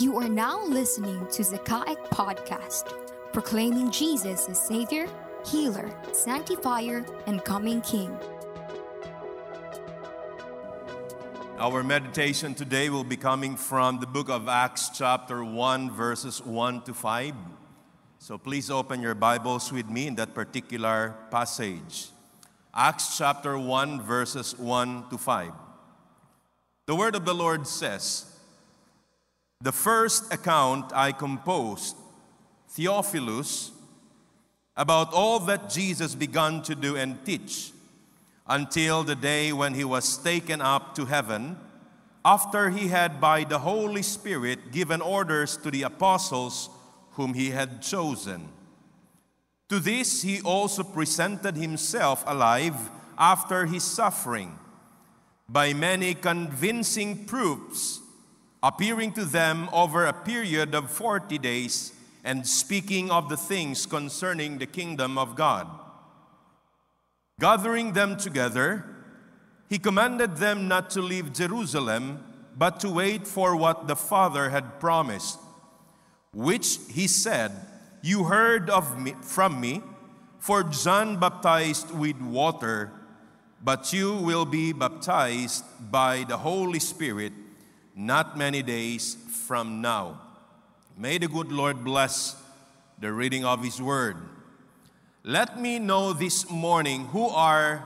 You are now listening to Zakaic Podcast, proclaiming Jesus as Savior, Healer, Sanctifier, and Coming King. Our meditation today will be coming from the book of Acts, chapter 1, verses 1 to 5. So please open your Bibles with me in that particular passage. Acts chapter 1, verses 1 to 5. The word of the Lord says, The first account I composed, Theophilus, about all that Jesus began to do and teach until the day when he was taken up to heaven, after he had by the Holy Spirit given orders to the apostles whom he had chosen. To this he also presented himself alive after his suffering by many convincing proofs, appearing to them over a period of 40 days and speaking of the things concerning the kingdom of God. Gathering them together, he commanded them not to leave Jerusalem, but to wait for what the Father had promised, which he said, You heard of me from me, for John baptized with water, but you will be baptized by the Holy Spirit not many days from now. May the good Lord bless the reading of his word. Let me know this morning who are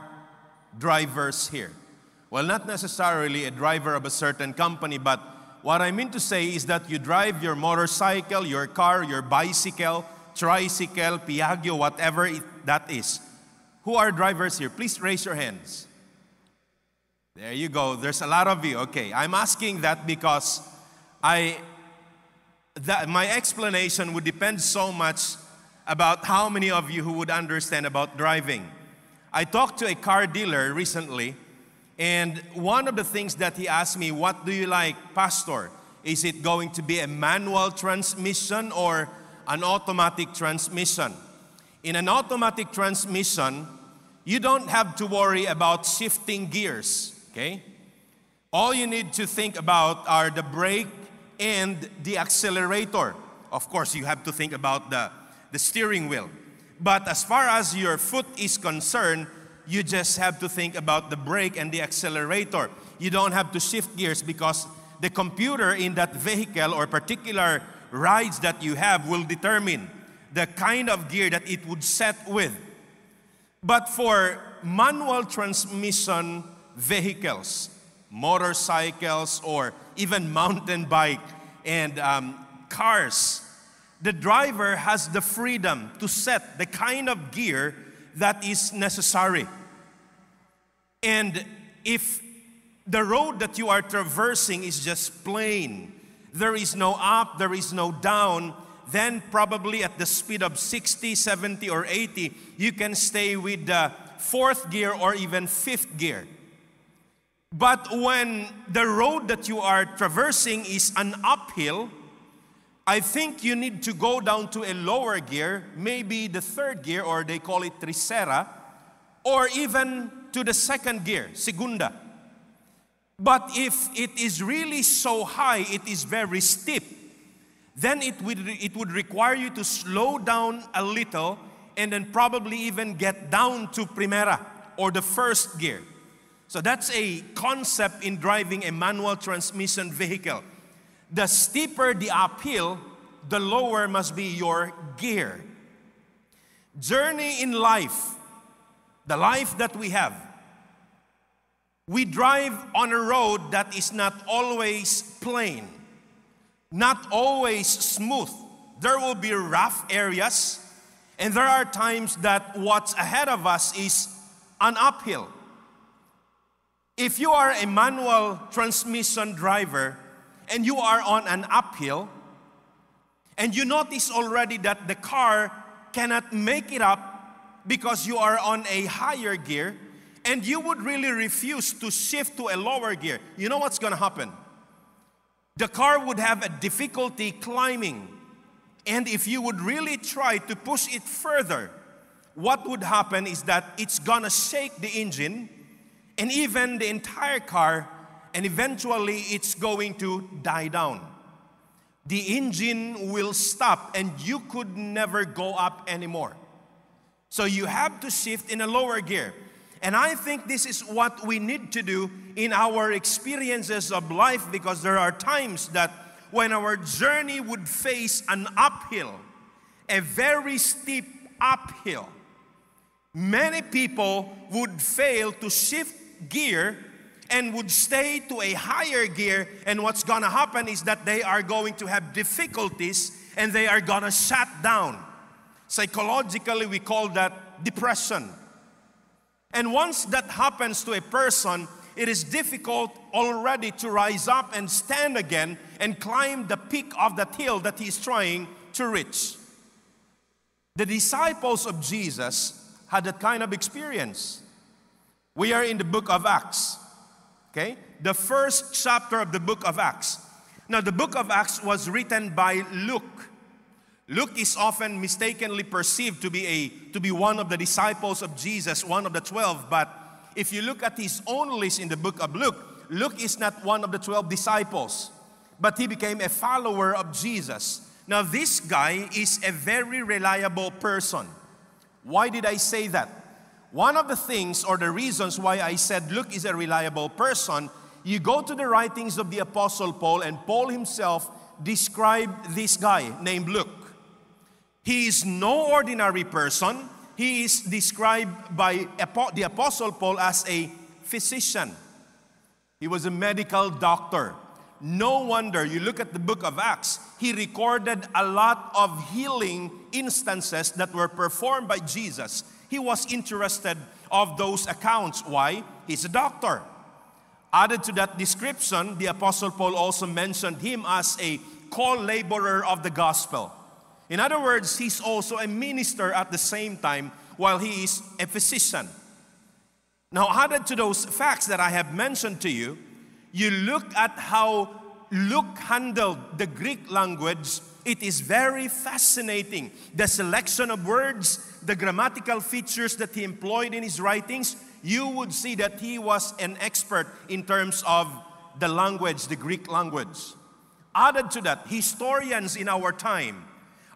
drivers here. Well, not necessarily a driver of a certain company, but what I mean to say is that you drive your motorcycle, your car, your bicycle, tricycle, Piaggio, whatever it, that is. Who are drivers here? Please raise your hands. There you go. There's a lot of you. Okay, I'm asking that because I that my explanation would depend so much about how many of you who would understand about driving. I talked to a car dealer recently, and one of the things that he asked me, What do you like, Pastor? Is it going to be a manual transmission or an automatic transmission? In an automatic transmission, you don't have to worry about shifting gears, okay? All you need to think about are the brake and the accelerator. Of course, you have to think about the the steering wheel. But as far as your foot is concerned, you just have to think about the brake and the accelerator. You don't have to shift gears because the computer in that vehicle or particular rides that you have will determine the kind of gear that it would set with. But for manual transmission vehicles, motorcycles, or even mountain bike and um, cars, the driver has the freedom to set the kind of gear that is necessary. And if the road that you are traversing is just plain, there is no up, there is no down, then probably at the speed of 60, 70, or 80, you can stay with the fourth gear or even fifth gear. But when the road that you are traversing is an uphill, I think you need to go down to a lower gear, maybe the third gear, or they call it tercera, or even to the second gear, segunda. But if it is really so high, it is very steep, then it would, it would require you to slow down a little and then probably even get down to primera or the first gear. So that's a concept in driving a manual transmission vehicle the steeper the uphill, the lower must be your gear. Journey in life, the life that we have. We drive on a road that is not always plain, not always smooth. There will be rough areas, and there are times that what's ahead of us is an uphill. If you are a manual transmission driver, and you are on an uphill, and you notice already that the car cannot make it up because you are on a higher gear, and you would really refuse to shift to a lower gear, you know what's gonna happen? The car would have a difficulty climbing. And if you would really try to push it further, what would happen is that it's gonna shake the engine and even the entire car and eventually it's going to die down. the engine will stop and you could never go up anymore. So you have to shift in a lower gear. And I think this is what we need to do in our experiences of life because there are times that when our journey would face an uphill, a very steep uphill, many people would fail to shift gear and would stay to a higher gear. And what's gonna happen is that they are going to have difficulties and they are gonna shut down. Psychologically, we call that depression. And once that happens to a person, it is difficult already to rise up and stand again and climb the peak of that hill that he's trying to reach. The disciples of Jesus had that kind of experience. We are in the book of Acts. Okay? The first chapter of the book of Acts. Now, the book of Acts was written by Luke. Luke is often mistakenly perceived to be, a, to be one of the disciples of Jesus, one of the 12. But if you look at his own list in the book of Luke, Luke is not one of the 12 disciples, but he became a follower of Jesus. Now, this guy is a very reliable person. Why did I say that? One of the things or the reasons why I said Luke is a reliable person, you go to the writings of the Apostle Paul, and Paul himself described this guy named Luke. He is no ordinary person. He is described by the Apostle Paul as a physician. He was a medical doctor. No wonder you look at the book of Acts, he recorded a lot of healing instances that were performed by Jesus he was interested of those accounts. Why? He's a doctor. Added to that description, the Apostle Paul also mentioned him as a co-laborer of the gospel. In other words, he's also a minister at the same time while he is a physician. Now, added to those facts that I have mentioned to you, you look at how Luke handled the Greek language, it is very fascinating. The selection of words, the grammatical features that he employed in his writings, you would see that he was an expert in terms of the language, the Greek language. Added to that, historians in our time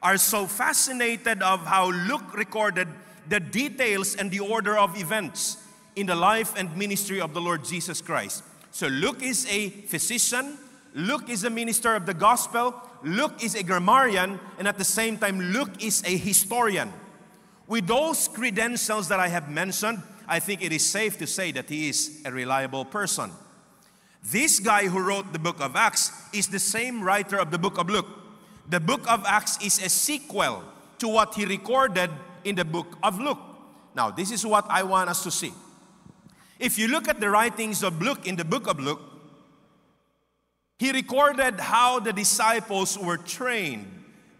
are so fascinated of how Luke recorded the details and the order of events in the life and ministry of the Lord Jesus Christ. So Luke is a physician, Luke is a minister of the gospel, Luke is a grammarian, and at the same time, Luke is a historian. With those credentials that I have mentioned, I think it is safe to say that he is a reliable person. This guy who wrote the book of Acts is the same writer of the book of Luke. The book of Acts is a sequel to what he recorded in the book of Luke. Now, this is what I want us to see. If you look at the writings of Luke in the book of Luke, he recorded how the disciples were trained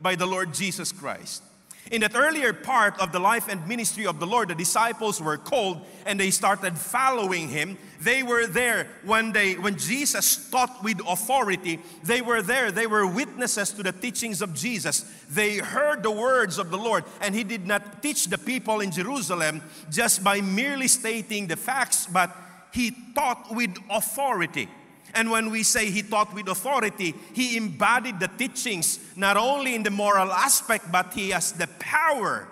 by the Lord Jesus Christ. In that earlier part of the life and ministry of the Lord, the disciples were called and they started following him. They were there when they when Jesus taught with authority. They were there. They were witnesses to the teachings of Jesus. They heard the words of the Lord and he did not teach the people in Jerusalem just by merely stating the facts, but he taught with authority. And when we say he taught with authority, he embodied the teachings not only in the moral aspect, but he has the power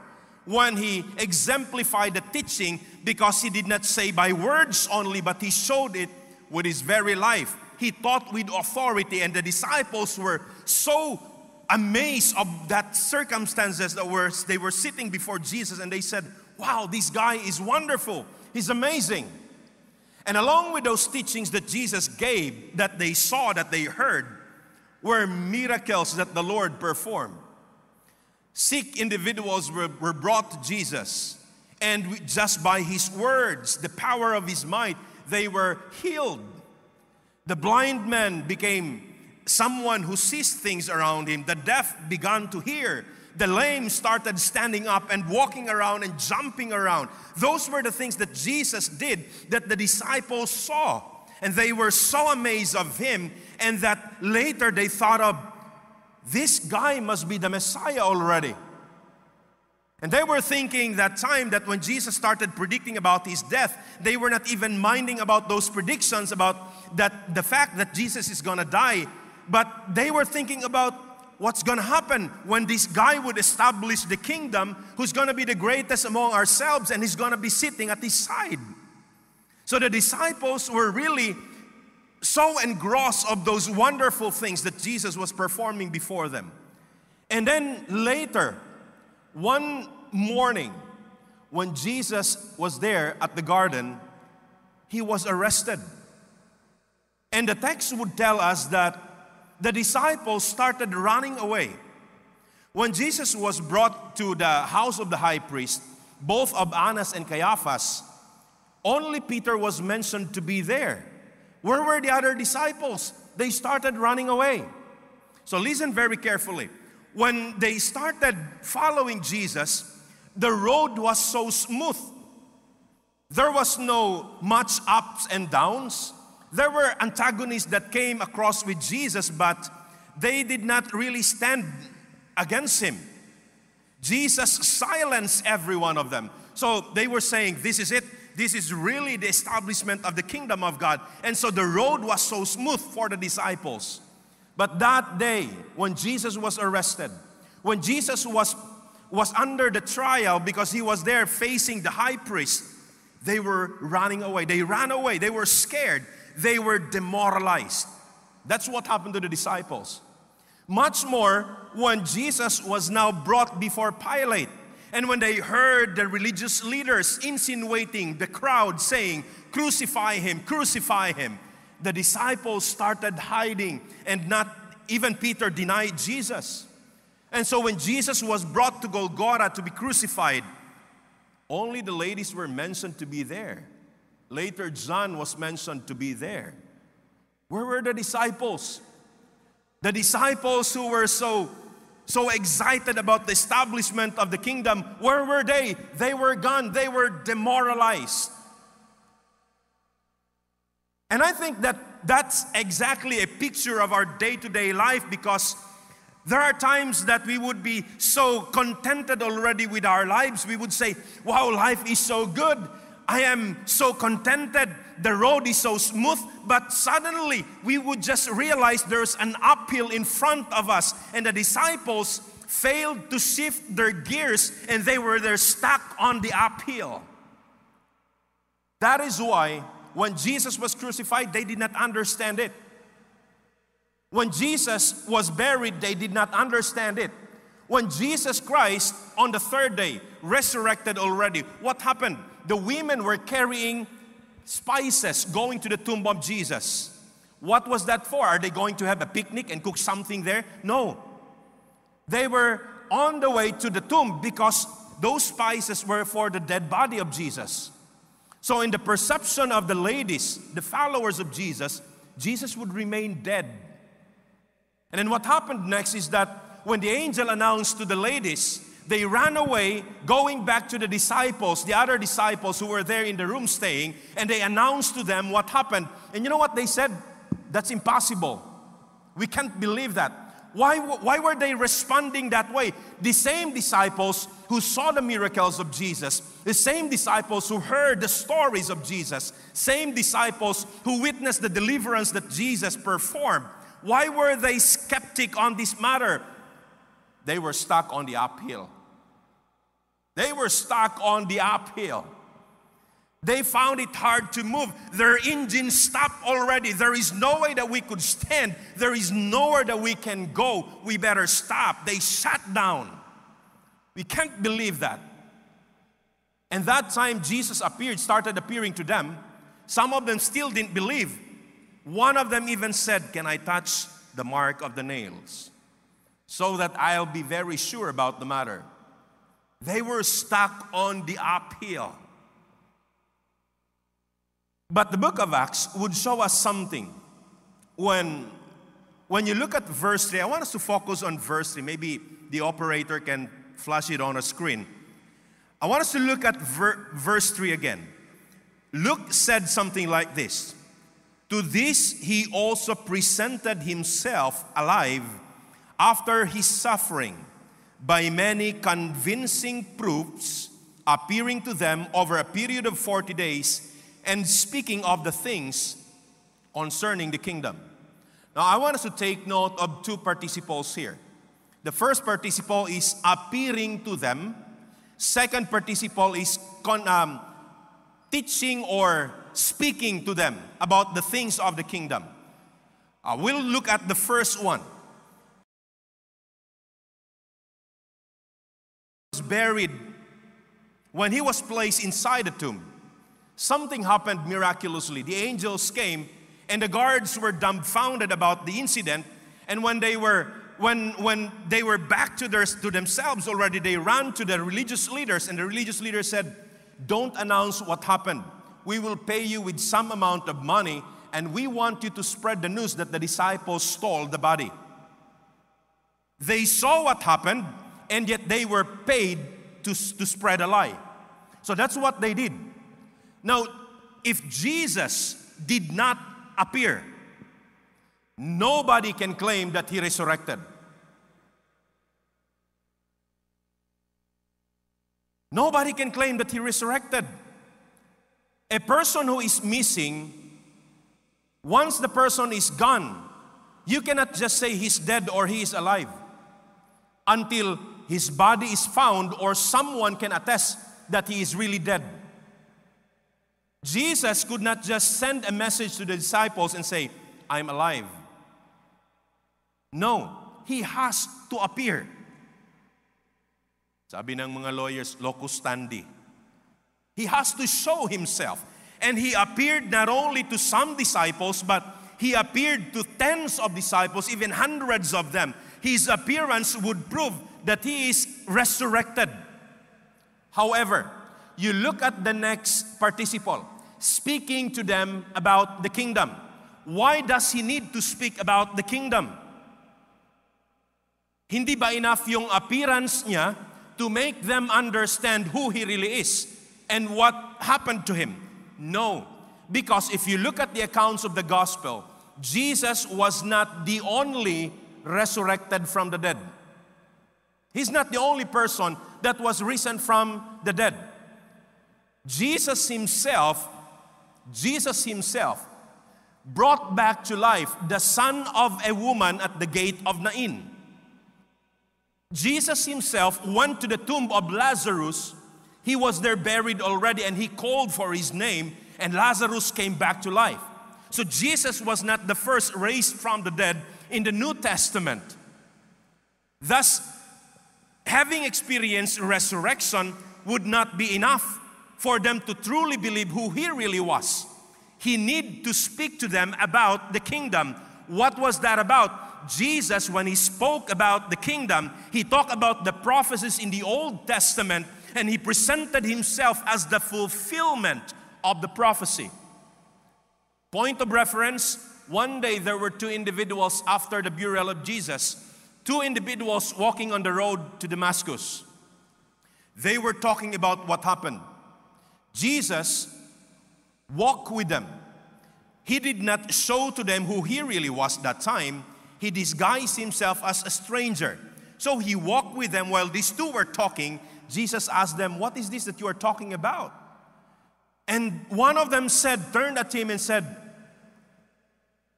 when he exemplified the teaching because he did not say by words only, but he showed it with his very life. He taught with authority, and the disciples were so amazed of that circumstances that were they were sitting before Jesus and they said, Wow, this guy is wonderful. He's amazing. And along with those teachings that Jesus gave, that they saw, that they heard, were miracles that the Lord performed. Sick individuals were, were brought to Jesus, and just by His words, the power of His might, they were healed. The blind man became someone who sees things around him. The deaf began to hear the lame started standing up and walking around and jumping around. Those were the things that Jesus did that the disciples saw. And they were so amazed of him, and that later they thought of this guy must be the Messiah already. And they were thinking that time that when Jesus started predicting about his death, they were not even minding about those predictions about that the fact that Jesus is gonna die, but they were thinking about what's going to happen when this guy would establish the kingdom who's going to be the greatest among ourselves and he's going to be sitting at his side. So the disciples were really so engrossed of those wonderful things that Jesus was performing before them. And then later, one morning, when Jesus was there at the garden, he was arrested. And the text would tell us that the disciples started running away. When Jesus was brought to the house of the high priest, both of Annas and Caiaphas, only Peter was mentioned to be there. Where were the other disciples? They started running away. So listen very carefully. When they started following Jesus, the road was so smooth. There was no much ups and downs. There were antagonists that came across with Jesus, but they did not really stand against him. Jesus silenced every one of them. So they were saying, This is it. This is really the establishment of the kingdom of God. And so the road was so smooth for the disciples. But that day, when Jesus was arrested, when Jesus was, was under the trial because he was there facing the high priest, they were running away. They ran away. They were scared. They were demoralized. That's what happened to the disciples. Much more when Jesus was now brought before Pilate. And when they heard the religious leaders insinuating the crowd saying, Crucify him, crucify him, the disciples started hiding, and not even Peter denied Jesus. And so when Jesus was brought to Golgotha to be crucified, only the ladies were mentioned to be there. Later, John was mentioned to be there. Where were the disciples? The disciples who were so so excited about the establishment of the kingdom, where were they? They were gone. They were demoralized. And I think that that's exactly a picture of our day to day life because there are times that we would be so contented already with our lives. We would say, Wow, life is so good. I am so contented. The road is so smooth. But suddenly we would just realize there's an uphill in front of us. And the disciples failed to shift their gears and they were there stuck on the uphill. That is why when Jesus was crucified, they did not understand it. When Jesus was buried, they did not understand it. When Jesus Christ on the third day resurrected already, what happened? The women were carrying spices going to the tomb of Jesus. What was that for? Are they going to have a picnic and cook something there? No. They were on the way to the tomb because those spices were for the dead body of Jesus. So, in the perception of the ladies, the followers of Jesus, Jesus would remain dead and then what happened next is that when the angel announced to the ladies, they ran away, going back to the disciples, the other disciples who were there in the room staying, and they announced to them what happened. And you know what they said? That's impossible. We can't believe that. Why, why were they responding that way? The same disciples who saw the miracles of Jesus, the same disciples who heard the stories of Jesus, same disciples who witnessed the deliverance that Jesus performed, why were they skeptic on this matter? They were stuck on the uphill. They were stuck on the uphill. They found it hard to move. Their engine stopped already. There is no way that we could stand. There is nowhere that we can go. We better stop. They shut down. We can't believe that. And that time Jesus appeared, started appearing to them. Some of them still didn't believe. One of them even said, Can I touch the mark of the nails? So that I'll be very sure about the matter. They were stuck on the uphill. But the book of Acts would show us something. When, when you look at verse 3, I want us to focus on verse 3. Maybe the operator can flash it on a screen. I want us to look at ver- verse 3 again. Luke said something like this to this he also presented himself alive after his suffering by many convincing proofs, appearing to them over a period of 40 days and speaking of the things concerning the kingdom. Now, I want us to take note of two participles here. The first participle is appearing to them. Second participle is con, um, teaching or speaking to them about the things of the kingdom. Uh, we'll look at the first one. Was buried when he was placed inside the tomb. Something happened miraculously. The angels came and the guards were dumbfounded about the incident. And when they were when when they were back to their to themselves already, they ran to the religious leaders, and the religious leaders said, Don't announce what happened. We will pay you with some amount of money, and we want you to spread the news that the disciples stole the body. They saw what happened, and yet they were paid to, to spread a lie. So that's what they did. Now, if Jesus did not appear. Nobody can claim that he resurrected. Nobody can claim that he resurrected. A person who is missing, once the person is gone, you cannot just say he's dead or he is alive until his body is found or someone can attest that he is really dead. Jesus could not just send a message to the disciples and say, I'm alive. No, he has to appear. Sabi ng mga lawyers, locus standi. He has to show himself. And he appeared not only to some disciples, but he appeared to tens of disciples, even hundreds of them. His appearance would prove that he is resurrected. However, you look at the next participle speaking to them about the kingdom. Why does he need to speak about the kingdom? Hindi ba enough yung appearance niya to make them understand who he really is and what happened to him? No. Because if you look at the accounts of the gospel, Jesus was not the only resurrected from the dead. He's not the only person that was risen from the dead. Jesus himself Jesus himself brought back to life the son of a woman at the gate of Nain. Jesus himself went to the tomb of Lazarus. He was there buried already and he called for his name, and Lazarus came back to life. So Jesus was not the first raised from the dead in the New Testament. Thus, having experienced resurrection would not be enough for them to truly believe who he really was. He need to speak to them about the kingdom. What was that about? Jesus, when he spoke about the kingdom, he talked about the prophecies in the Old Testament and he presented himself as the fulfillment of the prophecy. Point of reference one day there were two individuals after the burial of Jesus, two individuals walking on the road to Damascus. They were talking about what happened. Jesus walked with them. He did not show to them who he really was that time. He disguised himself as a stranger. So he walked with them while these two were talking. Jesus asked them, What is this that you are talking about? And one of them said, turned at him and said,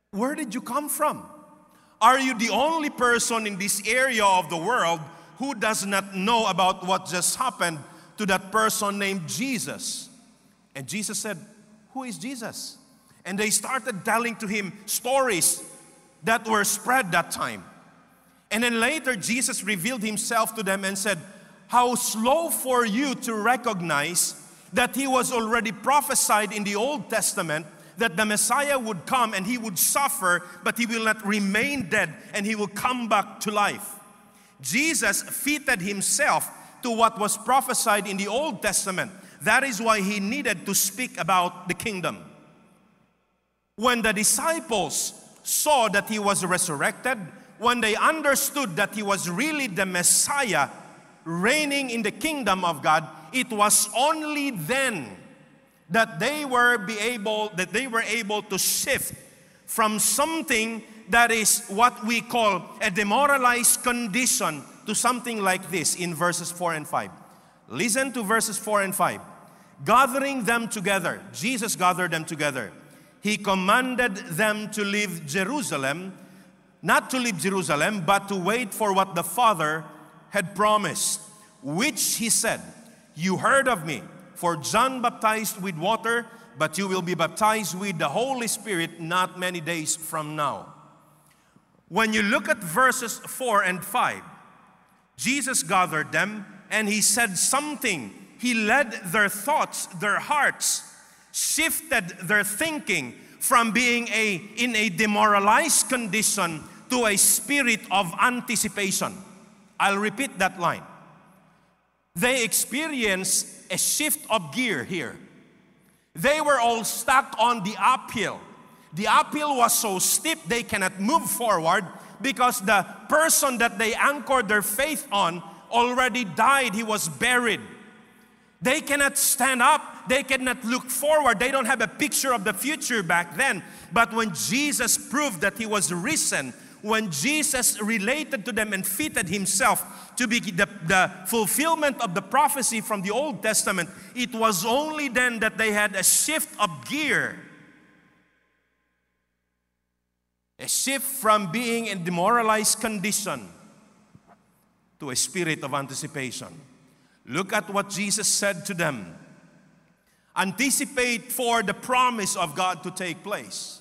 Where did you come from? Are you the only person in this area of the world who does not know about what just happened to that person named Jesus? And Jesus said, Who is Jesus? And they started telling to him stories that were spread that time. And then later, Jesus revealed himself to them and said, How slow for you to recognize that he was already prophesied in the Old Testament that the Messiah would come and he would suffer, but he will not remain dead and he will come back to life. Jesus fitted himself to what was prophesied in the Old Testament. That is why he needed to speak about the kingdom. When the disciples saw that he was resurrected, when they understood that he was really the Messiah reigning in the kingdom of God, it was only then that they were be able that they were able to shift from something that is what we call a demoralized condition to something like this in verses 4 and 5. Listen to verses 4 and 5. Gathering them together, Jesus gathered them together. He commanded them to leave Jerusalem not to leave Jerusalem, but to wait for what the Father had promised, which he said, You heard of me, for John baptized with water, but you will be baptized with the Holy Spirit not many days from now. When you look at verses 4 and 5, Jesus gathered them and he said something. He led their thoughts, their hearts, shifted their thinking from being a, in a demoralized condition to a spirit of anticipation. I'll repeat that line. They experienced a shift of gear here. They were all stuck on the uphill. The uphill was so steep they cannot move forward because the person that they anchored their faith on already died. He was buried. They cannot stand up. They cannot look forward. They don't have a picture of the future back then. But when Jesus proved that he was risen, when Jesus related to them and fitted himself to be the, the fulfillment of the prophecy from the Old Testament, it was only then that they had a shift of gear. A shift from being in demoralized condition to a spirit of anticipation. Look at what Jesus said to them. Anticipate for the promise of God to take place.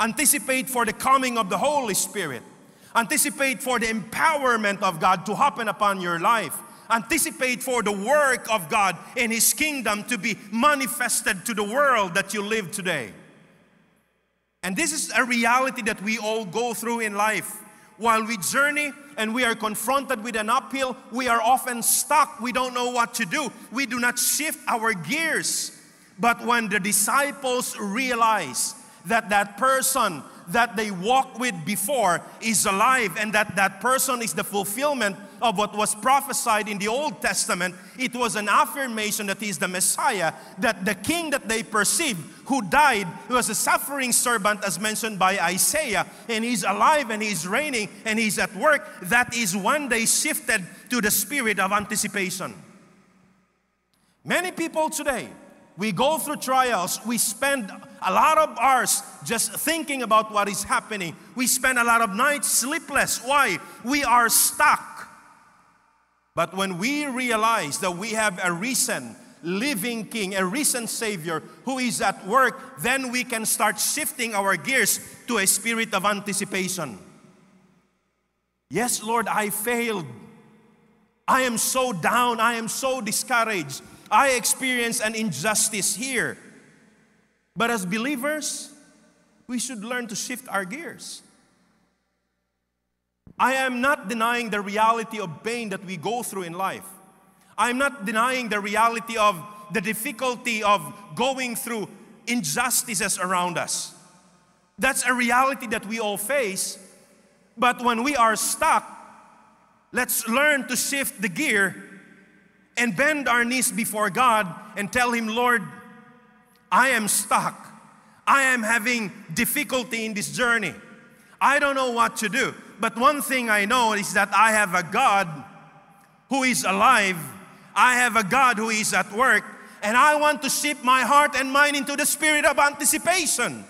Anticipate for the coming of the Holy Spirit. Anticipate for the empowerment of God to happen upon your life. Anticipate for the work of God in His kingdom to be manifested to the world that you live today. And this is a reality that we all go through in life. While we journey and we are confronted with an uphill, we are often stuck. We don't know what to do. We do not shift our gears. But when the disciples realize that that person that they walked with before is alive and that that person is the fulfillment of what was prophesied in the Old Testament, it was an affirmation that he is the Messiah, that the king that they perceived who died was a suffering servant as mentioned by Isaiah, and he's alive and he's reigning and he's at work. That is when they shifted to the spirit of anticipation. Many people today, we go through trials, we spend a lot of hours just thinking about what is happening. We spend a lot of nights sleepless. Why? We are stuck. But when we realize that we have a risen, living King, a risen Savior who is at work, then we can start shifting our gears to a spirit of anticipation. Yes, Lord, I failed. I am so down. I am so discouraged. I experience an injustice here. But as believers, we should learn to shift our gears. I am not denying the reality of pain that we go through in life. I'm not denying the reality of the difficulty of going through injustices around us. That's a reality that we all face. But when we are stuck, let's learn to shift the gear and bend our knees before God and tell Him, Lord, I am stuck. I am having difficulty in this journey. I don't know what to do. But one thing I know is that I have a God who is alive. I have a God who is at work. And I want to shift my heart and mind into the spirit of anticipation.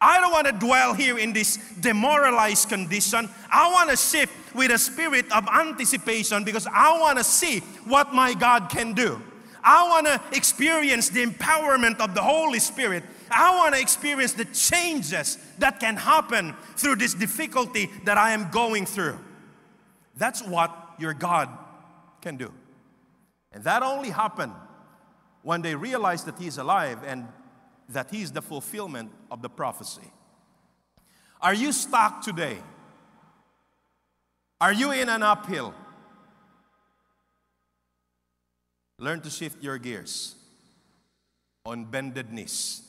I don't want to dwell here in this demoralized condition. I want to shift with a spirit of anticipation because I want to see what my God can do. I want to experience the empowerment of the Holy Spirit. I want to experience the changes that can happen through this difficulty that I am going through. That's what your God can do. And that only happened when they realized that He's alive and that He is the fulfillment of the prophecy. Are you stuck today? Are you in an uphill? Learn to shift your gears on bended knees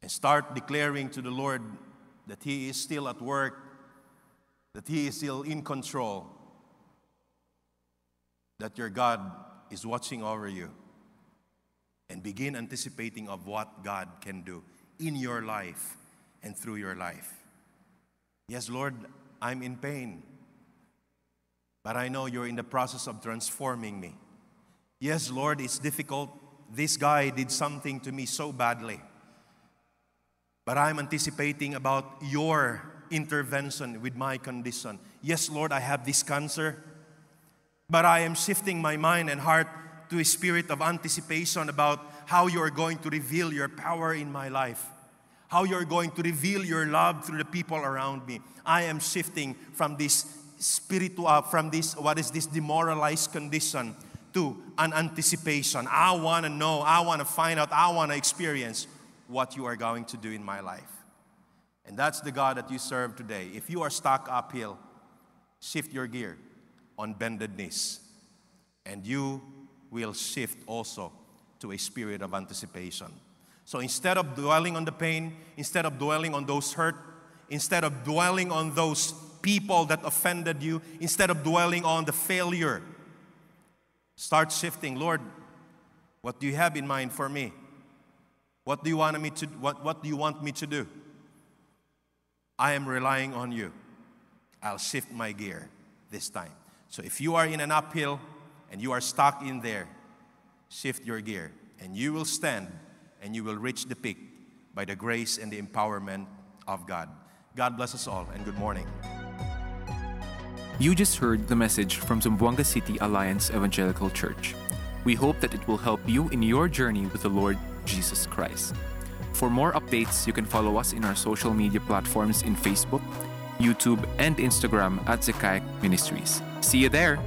and start declaring to the Lord that He is still at work, that He is still in control, that your God is watching over you. And begin anticipating of what God can do in your life and through your life. Yes, Lord, I'm in pain, but I know you're in the process of transforming me. Yes, Lord, it's difficult. This guy did something to me so badly. But I'm anticipating about your intervention with my condition. Yes, Lord, I have this cancer, but I am shifting my mind and heart to a spirit of anticipation about how you are going to reveal your power in my life, how you're going to reveal your love through the people around me. I am shifting from this spiritual, uh, from this, what is this demoralized condition to an anticipation. I want to know, I want to find out, I want to experience what you are going to do in my life. And that's the God that you serve today. If you are stuck uphill, shift your gear on bended knees, and you will shift also to a spirit of anticipation. So instead of dwelling on the pain, instead of dwelling on those hurt, instead of dwelling on those people that offended you, instead of dwelling on the failure, start shifting. Lord, what do you have in mind for me? What do you want me to what, what do you want me to do? I am relying on you. I'll shift my gear this time. So if you are in an uphill and you are stuck in there, shift your gear and you will stand and you will reach the peak by the grace and the empowerment of God. God bless us all and good morning. You just heard the message from Zamboanga City Alliance Evangelical Church. We hope that it will help you in your journey with the Lord Jesus Christ. For more updates, you can follow us in our social media platforms in Facebook, YouTube, and Instagram at Zechariah Ministries. See you there!